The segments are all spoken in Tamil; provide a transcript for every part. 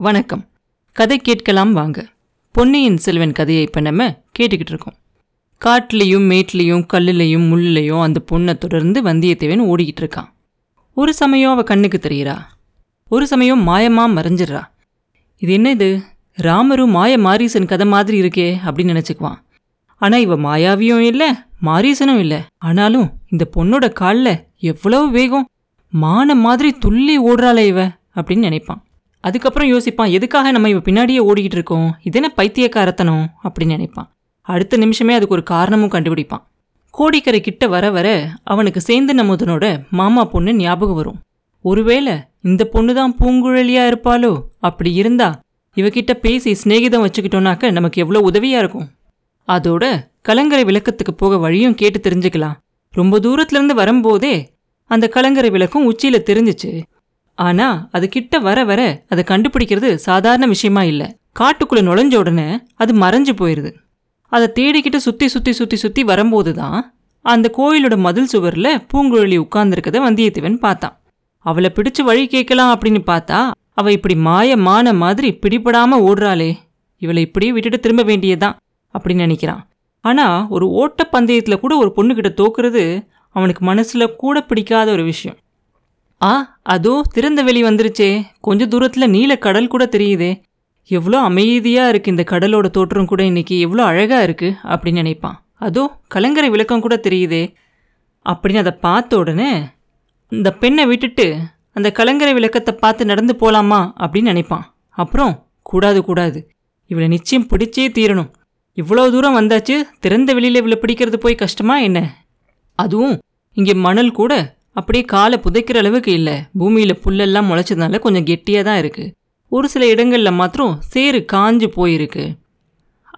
வணக்கம். கதை கேட்கலாம் வாங்க. பொன்னியின் செல்வன் கதையை இப்போ நம்ம கேட்டுக்கிட்டு இருக்கோம். காட்டிலையும் மேட்லேயும் கல்லுலையும் முள்ளிலையும் அந்த பொண்ணை தொடர்ந்து வந்தியத்தேவன் ஓடிக்கிட்டு இருக்கான். ஒரு சமயம் அவள் கண்ணுக்கு தெரிகிறா ஒரு சமயம் மாயமாக மறைஞ்சிடுறா. இது என்ன இது? ராமரும் மாய மாரீசன் கதை மாதிரி இருக்கே அப்படின்னு நினச்சிக்குவான். ஆனால் இவ மாயாவியும் இல்லை மாரீசனும் இல்லை. ஆனாலும் இந்த பொண்ணோட காலில் எவ்வளவு வேகம் மான மாதிரி துள்ளி ஓடுறாளே இவ அப்படின்னு நினைப்பான். அதுக்கப்புறம் யோசிப்பான் எதுக்காக நம்ம இவ பின்னாடியே ஓடிக்கிட்டு இருக்கோம்? இதென்ன பைத்தியக்காரத்தனம்? அப்படின்னு நினைப்பான். அடுத்த நிமிஷமே அதுக்கு ஒரு காரணமும் கண்டுபிடிப்பான். கோடிக்கரை கிட்ட வர வர அவனுக்கு சேந்தன் அமுதனோட மாமா பொண்ணு ஞாபகம் வரும். ஒருவேளை இந்த பொண்ணு தான் பூங்குழலியா இருப்பாளோ? அப்படி இருந்தா இவகிட்ட பேசி சிநேகிதம் வச்சுக்கிட்டோன்னாக்க நமக்கு எவ்வளோ உதவியா இருக்கும்? அதோட கலங்கரை விளக்கத்துக்கு போக வழியும் கேட்டு தெரிஞ்சுக்கலாம். ரொம்ப தூரத்துலேருந்து வரும்போதே அந்த கலங்கரை விளக்கும் உச்சியில் தெரிஞ்சுச்சு. ஆனா அது கிட்ட வர வர அதை கண்டுபிடிக்கிறது சாதாரண விஷயமா இல்லை. காட்டுக்குள்ள நுழைஞ்ச உடனே அது மறைஞ்சு போயிருது. அதை தேடிக்கிட்டு சுத்தி சுத்தி சுத்தி சுத்தி வரும்போது தான் அந்த கோயிலோட மதில் சுவர்ல பூங்குழலி உட்கார்ந்துருக்கத வந்தியத்தேவன் பார்த்தான். அவளை பிடிச்சு வழி கேட்கலாம் அப்படின்னு பார்த்தா அவ இப்படி மாய மான மாதிரி பிடிபடாம ஓடுறாளே. இவளை இப்படியே விட்டுட்டு திரும்ப வேண்டியதுதான் அப்படின்னு நினைக்கிறான். ஆனா ஒரு ஓட்டப்பந்தயத்தில் கூட ஒரு பொண்ணுகிட்ட தோக்குறது அவனுக்கு மனசுல கூட பிடிக்காத ஒரு விஷயம். ஆ அதோ திறந்த வெளி வந்துருச்சே. கொஞ்ச தூரத்தில் நீல கடல் கூட தெரியுதே. எவ்வளோ அமைதியாக இருக்கு இந்த கடலோட தோற்றம் கூட இன்னைக்கு. எவ்வளோ அழகாக இருக்குது அப்படின்னு நினைப்பான். அதோ கலங்கரை விளக்கம் கூட தெரியுதே. அப்படின்னு அதை பார்த்த உடனே இந்த பெண்ணை விட்டுட்டு அந்த கலங்கரை விளக்கத்தை பார்த்து நடந்து போகலாமா அப்படின்னு நினைப்பான். அப்புறம் கூடாது கூடாது. இவளை நிச்சயம் பிடிச்சே தீரணும். இவ்வளோ தூரம் வந்தாச்சு திறந்த வெளியில இவளை பிடிக்கிறது போய் கஷ்டமா என்ன? அதுவும் இங்கே மணல் கூட அப்படியே காலை புதைக்கிற அளவுக்கு இல்லை. பூமியில் புல்லெல்லாம் முளைச்சதுனால கொஞ்சம் கெட்டியாக தான் இருக்குது ஒரு சில இடங்களில் மாத்திரம் சேறு காஞ்சு போயிருக்கு.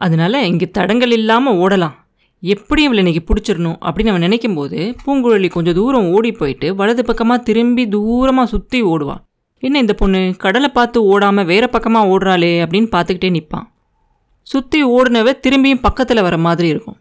அதனால இங்கே தடங்கள் இல்லாமல் ஓடலாம். எப்படி இவளை இன்னைக்கு பிடிச்சிடணும் அப்படின்னு அவன் நினைக்கும் போது பூங்குழலி கொஞ்சம் தூரம் ஓடி போயிட்டு வலது பக்கமாக திரும்பி தூரமாக சுற்றி ஓடுவான் என்ன இந்த பொண்ணு? கடலை பார்த்து ஓடாமல் வேற பக்கமாக ஓடுறாளே அப்படின்னு பார்த்துக்கிட்டே நிற்பான் சுற்றி ஓடினவ திரும்பியும் பக்கத்தில் வர மாதிரி இருக்கும்.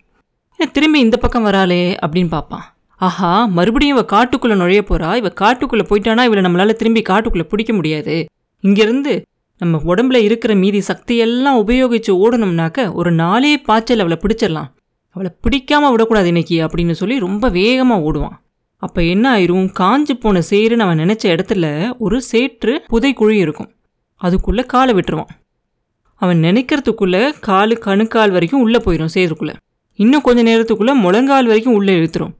திரும்பி இந்த பக்கம் வராளே அப்படின்னு பார்ப்பான் ஆஹா மறுபடியும் இவ காட்டுக்குள்ளே நுழைய போறா? இவ காட்டுக்குள்ளே போயிட்டானா? இவளை நம்மளால திரும்பி காட்டுக்குள்ளே பிடிக்க முடியாது. இங்கேருந்து நம்ம உடம்புல இருக்கிற மீதி சக்தியெல்லாம் உபயோகித்து ஓடணும்னாக்க ஒரு நாளே பாய்ச்சல் அவளை பிடிச்சிடலாம். அவளை பிடிக்காம விடக்கூடாது இன்னைக்கு அப்படின்னு சொல்லி ரொம்ப வேகமாக ஓடுவான். அப்போ என்ன ஆயிரும்? காஞ்சி போன சேருன்னு அவன் நினச்ச இடத்துல ஒரு சேற்று புதைக்குழி இருக்கும். அதுக்குள்ளே காலை விட்டுருவான். அவன் நினைக்கிறதுக்குள்ள காலு கணுக்கால் வரைக்கும் உள்ளே போயிடும் சேருக்குள்ளே. இன்னும் கொஞ்ச நேரத்துக்குள்ளே முழங்கால் வரைக்கும் உள்ளே இழுத்துரும்.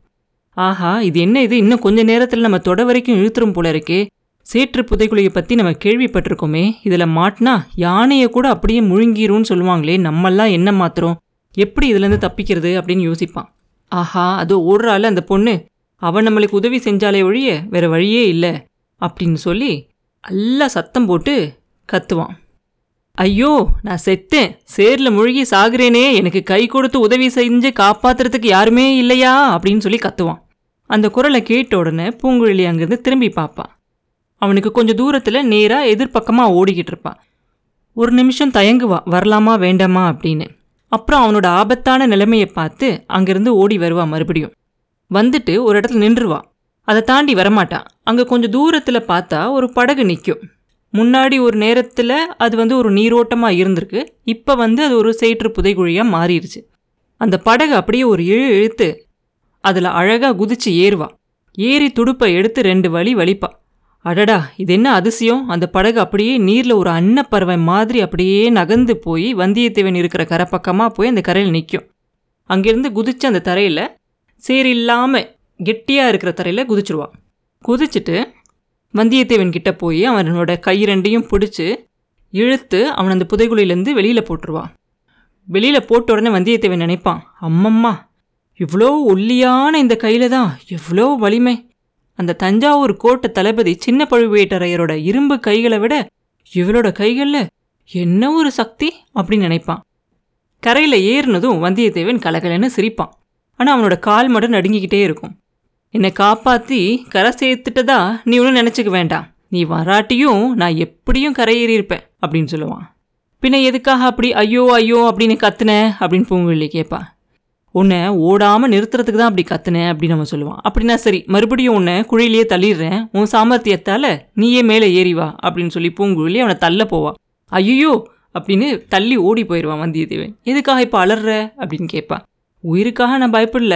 ஆஹா இது என்ன இது? இன்னும் கொஞ்ச நேரத்தில் நம்ம தொட வரைக்கும் இழுத்துரும் போல இருக்கே. சேற்று புதைக்குழியை பற்றி நம்ம கேள்விப்பட்டிருக்கோமே. இதில் மாட்டினா யானையை கூட அப்படியே முழுங்கிரும்னு சொல்லுவாங்களே. நம்மெல்லாம் என்ன மாத்திரம் எப்படி இதுலேருந்து தப்பிக்கிறது அப்படின்னு யோசிப்பான். ஆஹா அது ஒரு ஆள் அந்த பொண்ணு. அவன் நம்மளுக்கு உதவி செஞ்சாலே ஒழிய வேற வழியே இல்லை அப்படின்னு சொல்லி நல்லா சத்தம் போட்டு கத்துவான். ஐயோ நான் செத்தேன். சேரில் முழுகி சாகுறேனே. எனக்கு கை கொடுத்து உதவி செஞ்சு காப்பாத்துறதுக்கு யாருமே இல்லையா? அப்படின்னு சொல்லி கத்துவான். அந்த குரலை கேட்ட உடனே பூங்குழலி அங்கேருந்து திரும்பி பார்ப்பான் அவனுக்கு கொஞ்சம் தூரத்தில் நேராக எதிர்பக்கமாக ஓடிக்கிட்டு இருப்பான் ஒரு நிமிஷம் தயங்குவா வரலாமா வேண்டாமா? அப்படின்னு. அப்புறம் அவனோட ஆபத்தான நிலைமையை பார்த்து அங்கிருந்து ஓடி வருவா மறுபடியும். வந்துட்டு ஒரு இடத்துல நின்றுவா. அதை தாண்டி வரமாட்டான் அங்கே கொஞ்சம் தூரத்தில் பார்த்தா ஒரு படகு நிற்கும் முன்னாடி ஒரு நேரத்தில் அது வந்து ஒரு நீரோட்டமாக இருந்திருக்கு. இப்போ வந்து அது ஒரு சேற்று புதைகுழியாக மாறிடுச்சு அந்த படகு அப்படியே ஒரு இழு இழுத்து அதில் அழகாக குதிச்சு ஏறுவா. ஏறி துடுப்பை எடுத்து ரெண்டு வழி வலிப்பா. அடடா இது என்ன அதிசயம்? அந்த படகு அப்படியே நீரில் ஒரு அன்னப்பறவை மாதிரி அப்படியே நகர்ந்து போய் வந்தியத்தேவன் இருக்கிற கரை பக்கமாக போய் அந்த கரையில் நிற்கும் அங்கேருந்து குதிச்சு அந்த தரையில் சேர் இல்லாமல் கெட்டியாக இருக்கிற தரையில் குதிச்சிருவான் குதிச்சுட்டு வந்தியத்தேவன் கிட்டே போய் அவனோட கை ரெண்டையும் பிடிச்சி இழுத்து அவன் அந்த புதைகுழியிலேருந்து வெளியில் போட்டுருவான் வெளியில் போட்ட உடனே வந்தியத்தேவன் நினைப்பான் அம்மம்மா இவ்வளோ ஒல்லியான இந்த கையில் தான் எவ்வளோ வலிமை. அந்த தஞ்சாவூர் கோட்டை தளபதி சின்ன பழுவேட்டரையரோட இரும்பு கைகளை விட இவளோட கைகளில் என்ன ஒரு சக்தி அப்படின்னு நினைப்பான். கரையில் ஏறினதும் வந்தியத்தேவன் கலகலன்னு சிரிப்பான். ஆனால் அவனோட கால் மட்டும் நடுங்கிக்கிட்டே இருக்கும். என்னை காப்பாற்றி கரை சேர்த்துட்டதா நீ ஒன்றும் நினச்சிக்க வேண்டாம். நீ வராட்டியும் நான் எப்படியும் கரையேறி இருப்பேன் அப்படின்னு சொல்லுவான். பின்ன எதுக்காக அப்படி ஐயோ ஐயோ அப்படின்னு கத்துன? அப்படின்னு பூங்குழலி கேட்பா. உன்னை ஓடாமல் நிறுத்துறதுக்கு தான் அப்படி கத்துனேன் அப்படின்னு நம்ம சொல்லுவான் அப்படின்னா சரி மறுபடியும் உன்னை குழியிலேயே தள்ளிடுறேன். உன் சாமர்த்தியத்தால் நீயே மேலே ஏறி வா அப்படின்னு சொல்லி பூங்குழலி அவனை தள்ள போவான் ஐயோ அப்படின்னு தள்ளி ஓடி போயிடுவான் வந்தியத்தேவன். எதுக்காக இப்போ அலற? அப்படின்னு கேட்பான் உயிருக்காக நான் பயப்படல.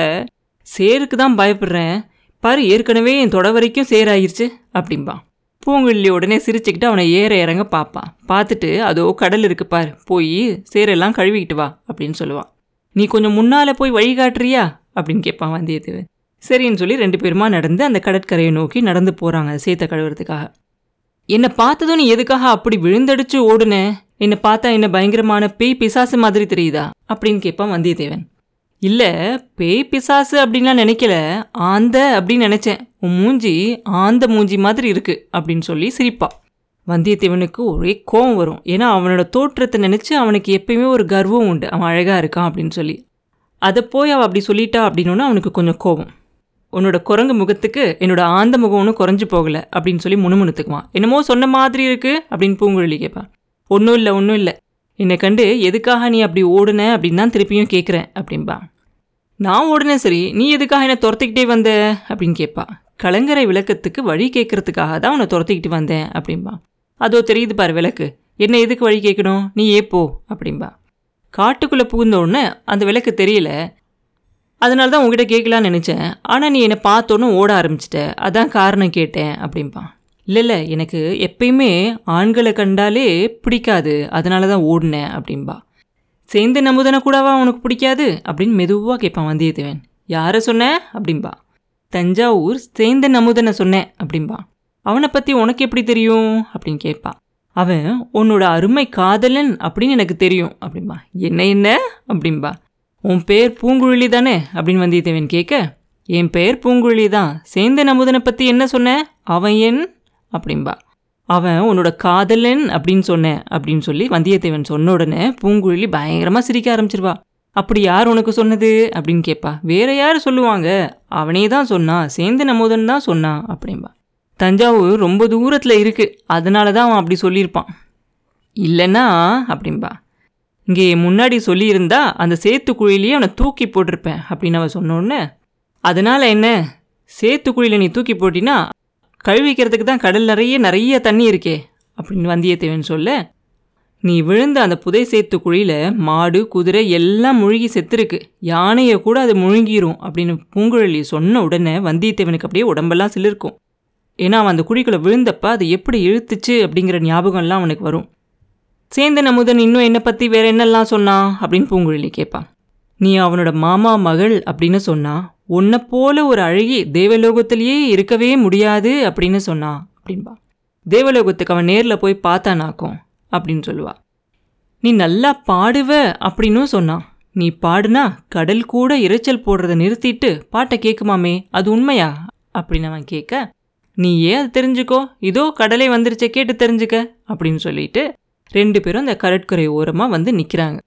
சேருக்கு தான் பயப்படுறேன். பாரு ஏற்கனவே என் தொட வரைக்கும் சேராயிருச்சு அப்படிம்பான் பூங்குழலி உடனே சிரிச்சுக்கிட்டு அவனை ஏற இறங்க பார்ப்பான் பார்த்துட்டு அதோ கடல் இருக்கு பாரு. போய் சேரெல்லாம் கழுவிக்கிட்டு வா அப்படின்னு சொல்லுவான் நீ கொஞ்சம் முன்னால் போய் வழிகாட்டுறியா அப்படின்னு கேட்பான் வந்தியத்தேவன். சரின்னு சொல்லி ரெண்டு பேருமா நடந்து அந்த கடற்கரையை நோக்கி நடந்து போகிறாங்க சேத்த கழுவுறதுக்காக. என்னை பார்த்ததும் நீ எதுக்காக அப்படி விழுந்தடிச்சு ஓடுன? என்னை பார்த்தா என்ன பயங்கரமான பேய் பிசாசு மாதிரி தெரியுதா? அப்படின்னு கேட்பான் வந்தியத்தேவன். இல்லை பேய் பிசாசு அப்படின்லாம் நினைக்கல. ஆந்த அப்படின்னு நினச்சேன். உன் மூஞ்சி ஆந்த மூஞ்சி மாதிரி இருக்குது அப்படின்னு சொல்லி சிரிப்பா. வந்தியத்தேவனுக்கு ஒரே கோவம் வரும். ஏன்னா அவனோட தோற்றத்தை நினச்சி அவனுக்கு எப்பயுமே ஒரு கர்வம் உண்டு. அவன் அழகாக இருக்கான் அப்படின்னு சொல்லி. அதை போய் அவள் அப்படி சொல்லிட்டா அப்படின்னோன்னா அவனுக்கு கொஞ்சம் கோவம் உன்னோட குரங்கு முகத்துக்கு என்னோட ஆந்த முகம் ஒன்றும் குறைஞ்சு போகலை அப்படின்னு சொல்லி முணுமுணுத்துக்குவான். என்னமோ சொன்ன மாதிரி இருக்குது அப்படின்னு பூங்குழலி கேட்பான் ஒன்றும் இல்லை ஒன்றும் இல்லை. என்னை கண்டு எதுக்காக நீ அப்படி ஓடுன? அப்படின்னு தான் திருப்பியும் கேட்குறேன் அப்படின்பா நான் ஓடுனேன் சரி. நீ எதுக்காக என்னை துரத்திக்கிட்டே வந்த? அப்படின்னு கேட்பா. கலங்கரை விளக்கத்துக்கு வழி கேட்கறதுக்காக தான் உன்னை துரத்திக்கிட்டு வந்தேன் அப்படின்பா அதோ தெரியுது பாரு விளக்கு. என்ன எதுக்கு வழி கேட்கணும்? நீ ஏ போ அப்படின்பா காட்டுக்குள்ளே புகுந்தோடனே அந்த விளக்கு தெரியல. அதனால தான் உங்ககிட்ட கேட்கலான்னு நினச்சேன். ஆனால் நீ என்னை பார்த்தோன்னு ஓட ஆரம்பிச்சிட்ட. அதான் காரணம் கேட்டேன் அப்படிம்பா. இல்லை இல்லை எனக்கு எப்பயுமே ஆண்களை கண்டாலே பிடிக்காது. அதனால தான் ஓடினேன் அப்படின்பா சேர்ந்து நமுதனை கூடவா உனக்கு பிடிக்காது? அப்படின்னு மெதுவாக கேட்பான் வந்தியத்தேவன். யாரை சொன்ன? அப்படின்பா தஞ்சாவூர் சேர்ந்த நமுதனை சொன்னேன் அப்படின்பா அவனை பற்றி உனக்கு எப்படி தெரியும்? அப்படின்னு கேட்பான் அவன் உன்னோட அருமை காதலன் அப்படின்னு எனக்கு தெரியும் அப்படின்பா என்ன என்ன? அப்படின்பா உன் பேர் பூங்குழலி தானே? அப்படின்னு வந்தியத்தேவன் கேட்க என் பெயர் பூங்குழலி தான். சேர்ந்த நமுதனை பற்றி என்ன சொன்ன? அவன் என் அப்படின்பா அவன் உன்னோட காதலன் அப்படின்னு சொன்னேன் அப்படின்னு சொல்லி வந்தியத்தேவன் சொன்ன உடனே பூங்குழலி பயங்கரமாக சிரிக்க ஆரம்பிச்சிருவா. அப்படி யார் உனக்கு சொன்னது? அப்படின்னு கேட்பா. வேற யார் சொல்லுவாங்க? அவனே தான் சொன்னான் சேர்ந்து நமோதன் தான் சொன்னான் அப்படின்பா தஞ்சாவூர் ரொம்ப தூரத்தில் இருக்குது அதனால தான் அவன் அப்படி சொல்லியிருப்பான். இல்லைன்னா அப்படின்பா இங்கே முன்னாடி சொல்லியிருந்தா அந்த சேத்து அவனை தூக்கி போட்டிருப்பேன் அப்படின்னு அவன் சொன்னோடனே அதனால் என்ன? சேத்து குழியில் நீ தூக்கி போட்டினா கழுவிக்கிறதுக்கு தான் கடல் நிறைய நிறைய தண்ணி இருக்கே அப்படின்னு வந்தியத்தேவன் சொல்ல நீ விழுந்த அந்த புதை சேத்து குழியில் மாடு குதிரை எல்லாம் முழுகி செத்துருக்கு. யானையை கூட அது முழுங்கிரும் அப்படின்னு பூங்குழலி சொன்ன உடனே வந்தியத்தேவனுக்கு அப்படியே உடம்பெல்லாம் சிலிருக்கும். ஏன்னா அவன் அந்த குழிக்குள்ளே விழுந்தப்ப அது எப்படி இழுத்துச்சு அப்படிங்கிற ஞாபகம்லாம் அவனுக்கு வரும். சேந்தன் அமுதன் இன்னும் என்னை பற்றி வேற என்னெல்லாம் சொன்னான் அப்படின்னு பூங்குழலி கேட்பான். நீ அவனோட மாமா மகள் அப்படின்னு சொன்னா உன்னை போல ஒரு அழகி தேவலோகத்திலேயே இருக்கவே முடியாது அப்படின்னு சொன்னான் அப்படின்பா. தேவலோகத்துக்கு அவன் நேரில் போய் பார்த்தானாக்கும் அப்படின்னு சொல்லுவா. நீ நல்லா பாடுவ அப்படின்னும் சொன்னான் நீ பாடுனா கடல் கூட இரைச்சல் போடுறத நிறுத்திட்டு பாட்டை கேட்குமாமே அது உண்மையா? அப்படின்னு அவன் கேட்க. நீ ஏன் அது தெரிஞ்சுக்கோ? இதோ கடலே வந்துருச்சே கேட்டு தெரிஞ்சுக்க அப்படின்னு சொல்லிட்டு ரெண்டு பேரும் அந்த கடற்கரை ஓரமாக வந்து நிற்கிறாங்க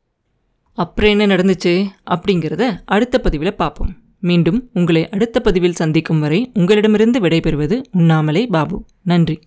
அப்புறம் என்ன நடந்துச்சு? அப்படிங்கிறத அடுத்த பதிவில் பார்ப்போம் மீண்டும் உங்களை அடுத்த பதிவில் சந்திக்கும் வரை உங்களிடமிருந்து விடைபெறுவது உண்ணாமலே பாபு. நன்றி.